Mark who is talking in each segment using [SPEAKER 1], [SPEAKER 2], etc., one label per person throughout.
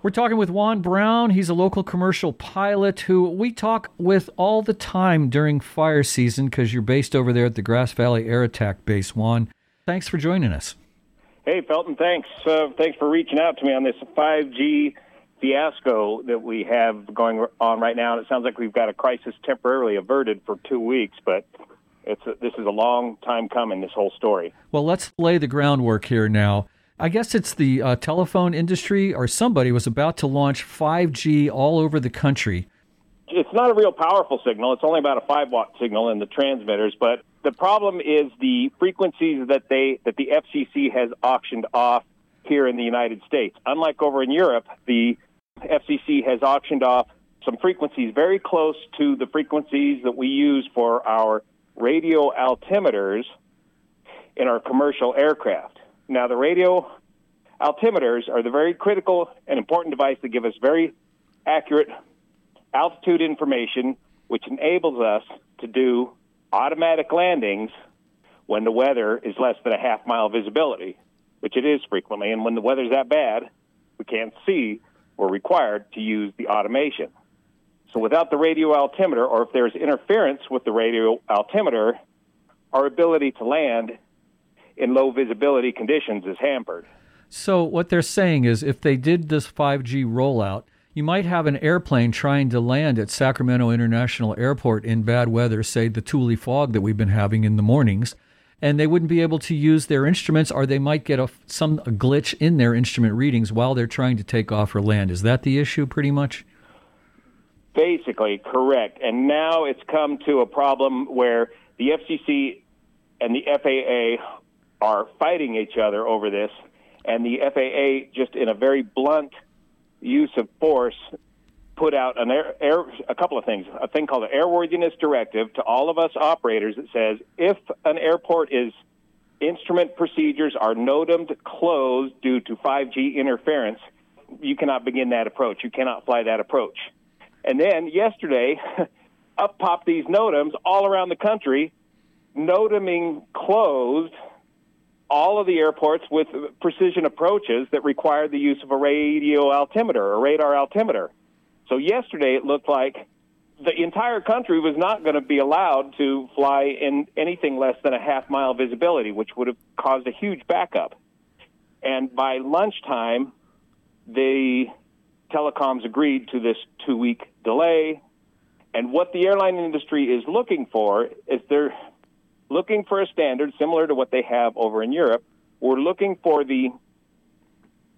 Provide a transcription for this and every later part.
[SPEAKER 1] We're talking with Juan Brown. He's a local commercial pilot who we talk with all the time during fire season because you're based over there at the Grass Valley Air Attack Base. Juan, thanks for joining us.
[SPEAKER 2] Hey, Felton, thanks. Uh, thanks for reaching out to me on this 5G fiasco that we have going on right now. And it sounds like we've got a crisis temporarily averted for two weeks, but it's a, this is a long time coming, this whole story.
[SPEAKER 1] Well, let's lay the groundwork here now. I guess it's the uh, telephone industry or somebody was about to launch 5G all over the country.
[SPEAKER 2] It's not a real powerful signal. It's only about a 5 watt signal in the transmitters, but the problem is the frequencies that they that the FCC has auctioned off here in the United States. Unlike over in Europe, the FCC has auctioned off some frequencies very close to the frequencies that we use for our radio altimeters in our commercial aircraft. Now, the radio altimeters are the very critical and important device that give us very accurate altitude information, which enables us to do automatic landings when the weather is less than a half mile visibility, which it is frequently. And when the weather's that bad, we can't see, we're required to use the automation. So without the radio altimeter, or if there's interference with the radio altimeter, our ability to land in low visibility conditions is hampered.
[SPEAKER 1] So, what they're saying is if they did this 5G rollout, you might have an airplane trying to land at Sacramento International Airport in bad weather, say the Tule fog that we've been having in the mornings, and they wouldn't be able to use their instruments, or they might get a, some a glitch in their instrument readings while they're trying to take off or land. Is that the issue, pretty much?
[SPEAKER 2] Basically, correct. And now it's come to a problem where the FCC and the FAA are fighting each other over this, and the FAA, just in a very blunt use of force, put out an air, air, a couple of things. A thing called an airworthiness directive to all of us operators that says if an airport is instrument procedures are NOTAMed closed due to 5G interference, you cannot begin that approach. You cannot fly that approach. And then yesterday, up popped these NOTAMs all around the country, NOTAMing closed all of the airports with precision approaches that required the use of a radio altimeter, a radar altimeter. So yesterday it looked like the entire country was not going to be allowed to fly in anything less than a half mile visibility, which would have caused a huge backup. And by lunchtime, the telecoms agreed to this two week delay. And what the airline industry is looking for is they're looking for a standard similar to what they have over in Europe. We're looking for the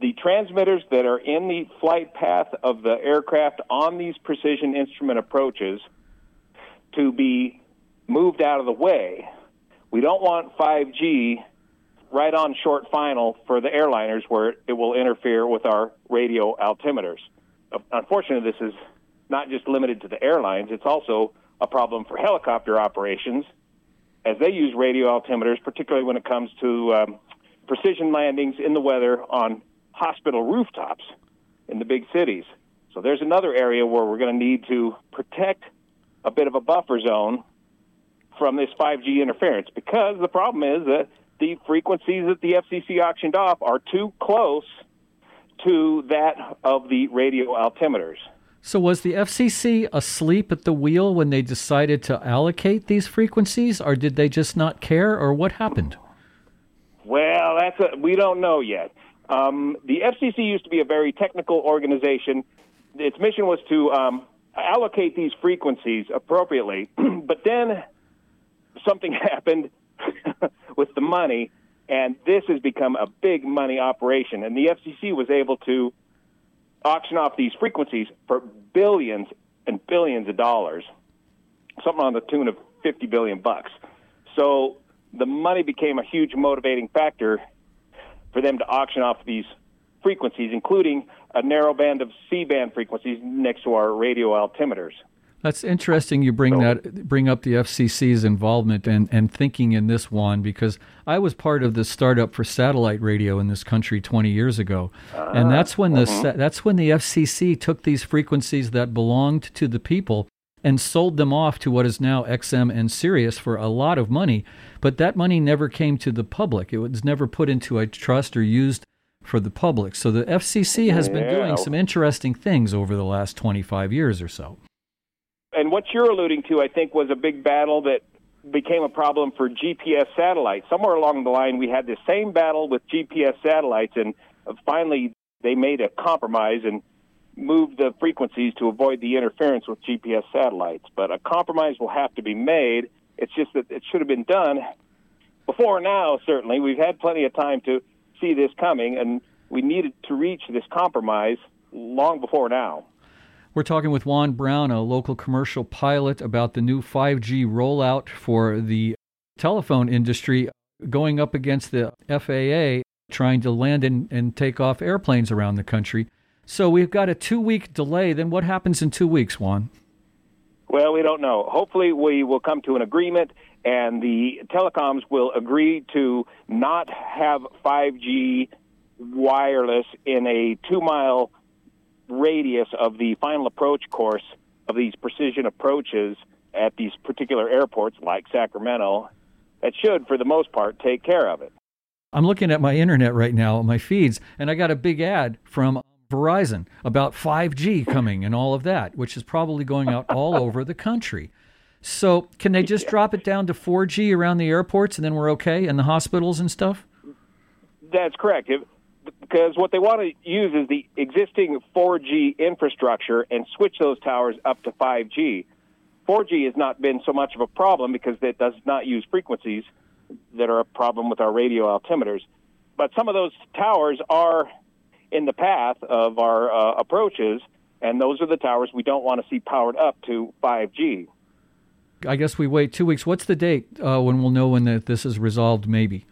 [SPEAKER 2] the transmitters that are in the flight path of the aircraft on these precision instrument approaches to be moved out of the way. We don't want 5G right on short final for the airliners where it will interfere with our radio altimeters. Unfortunately, this is not just limited to the airlines, it's also a problem for helicopter operations as they use radio altimeters, particularly when it comes to um, precision landings in the weather on hospital rooftops in the big cities. So there's another area where we're going to need to protect a bit of a buffer zone from this 5G interference because the problem is that the frequencies that the FCC auctioned off are too close to that of the radio altimeters.
[SPEAKER 1] So, was the FCC asleep at the wheel when they decided to allocate these frequencies, or did they just not care, or what happened?
[SPEAKER 2] Well, that's a, we don't know yet. Um, the FCC used to be a very technical organization. Its mission was to um, allocate these frequencies appropriately, but then something happened with the money, and this has become a big money operation. And the FCC was able to auction off these frequencies for billions and billions of dollars, something on the tune of 50 billion bucks. So the money became a huge motivating factor for them to auction off these frequencies, including a narrow band of C band frequencies next to our radio altimeters.
[SPEAKER 1] That's interesting. You bring that bring up the FCC's involvement and, and thinking in this one because I was part of the startup for satellite radio in this country 20 years ago, uh, and that's when the uh-huh. that's when the FCC took these frequencies that belonged to the people and sold them off to what is now XM and Sirius for a lot of money. But that money never came to the public. It was never put into a trust or used for the public. So the FCC has been doing some interesting things over the last 25 years or so.
[SPEAKER 2] And what you're alluding to, I think, was a big battle that became a problem for GPS satellites. Somewhere along the line, we had the same battle with GPS satellites, and finally they made a compromise and moved the frequencies to avoid the interference with GPS satellites. But a compromise will have to be made. It's just that it should have been done before now, certainly. We've had plenty of time to see this coming, and we needed to reach this compromise long before now.
[SPEAKER 1] We're talking with Juan Brown, a local commercial pilot, about the new 5G rollout for the telephone industry going up against the FAA trying to land and, and take off airplanes around the country. So we've got a two week delay. Then what happens in two weeks, Juan?
[SPEAKER 2] Well, we don't know. Hopefully, we will come to an agreement, and the telecoms will agree to not have 5G wireless in a two mile radius of the final approach course of these precision approaches at these particular airports like Sacramento that should, for the most part, take care of it.
[SPEAKER 1] I'm looking at my internet right now, my feeds, and I got a big ad from Verizon about 5G coming and all of that, which is probably going out all over the country. So, can they just drop it down to 4G around the airports and then we're okay and the hospitals and stuff?
[SPEAKER 2] That's correct. If, because what they want to use is the existing 4G infrastructure and switch those towers up to 5G. 4G has not been so much of a problem because it does not use frequencies that are a problem with our radio altimeters. But some of those towers are in the path of our uh, approaches, and those are the towers we don't want to see powered up to 5G.
[SPEAKER 1] I guess we wait two weeks. What's the date uh, when we'll know when the, this is resolved, maybe?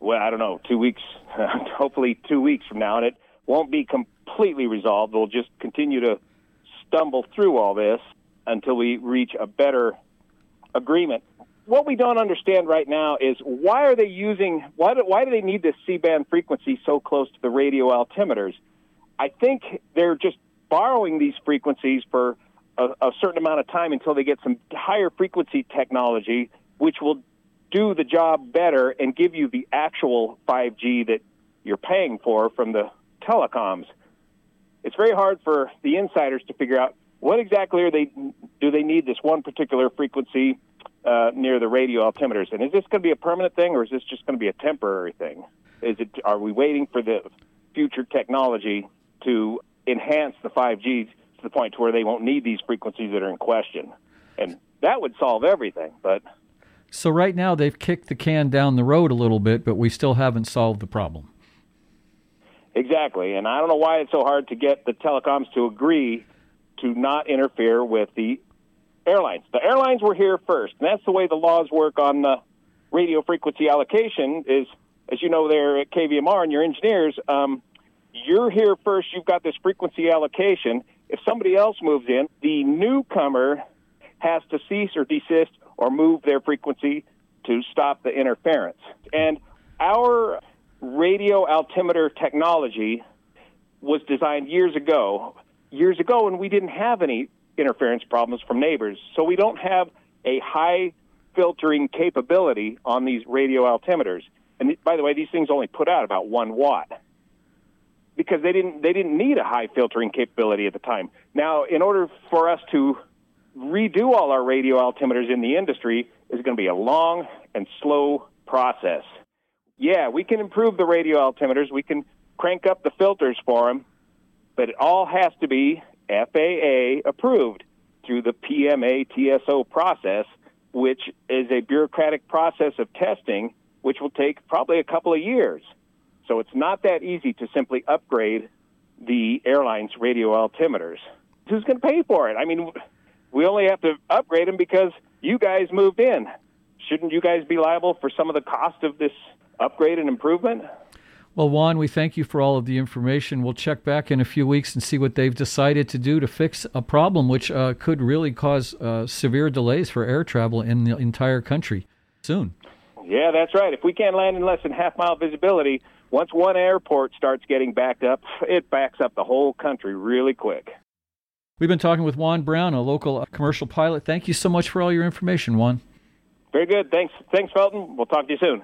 [SPEAKER 2] Well, I don't know, two weeks hopefully two weeks from now, and it won't be completely resolved. We'll just continue to stumble through all this until we reach a better agreement. What we don't understand right now is why are they using why do, why do they need this C-band frequency so close to the radio altimeters? I think they're just borrowing these frequencies for a, a certain amount of time until they get some higher frequency technology, which will do the job better and give you the actual 5G that you're paying for from the telecoms. It's very hard for the insiders to figure out what exactly are they do they need this one particular frequency uh, near the radio altimeters, and is this going to be a permanent thing or is this just going to be a temporary thing? Is it are we waiting for the future technology to enhance the 5G to the point to where they won't need these frequencies that are in question? And that would solve everything, but
[SPEAKER 1] so right now they've kicked the can down the road a little bit, but we still haven't solved the problem.
[SPEAKER 2] Exactly, and I don't know why it's so hard to get the telecoms to agree to not interfere with the airlines. The airlines were here first, and that's the way the laws work on the radio frequency allocation. Is as you know, there at KVMR and your engineers, um, you're here first. You've got this frequency allocation. If somebody else moves in, the newcomer has to cease or desist or move their frequency to stop the interference. And our radio altimeter technology was designed years ago, years ago, and we didn't have any interference problems from neighbors. So we don't have a high filtering capability on these radio altimeters. And by the way, these things only put out about one watt because they didn't they didn't need a high filtering capability at the time. Now, in order for us to redo all our radio altimeters in the industry is going to be a long and slow process. Yeah, we can improve the radio altimeters, we can crank up the filters for them, but it all has to be FAA approved through the PMA TSO process, which is a bureaucratic process of testing, which will take probably a couple of years. So it's not that easy to simply upgrade the airline's radio altimeters. Who's going to pay for it? I mean, we only have to upgrade them because you guys moved in. Shouldn't you guys be liable for some of the cost of this upgrade and improvement?
[SPEAKER 1] Well, Juan, we thank you for all of the information. We'll check back in a few weeks and see what they've decided to do to fix a problem which uh, could really cause uh, severe delays for air travel in the entire country soon.
[SPEAKER 2] Yeah, that's right. If we can't land in less than half mile visibility, once one airport starts getting backed up, it backs up the whole country really quick.
[SPEAKER 1] We've been talking with Juan Brown, a local commercial pilot. Thank you so much for all your information, Juan.
[SPEAKER 2] Very good. Thanks. Thanks, Felton. We'll talk to you soon.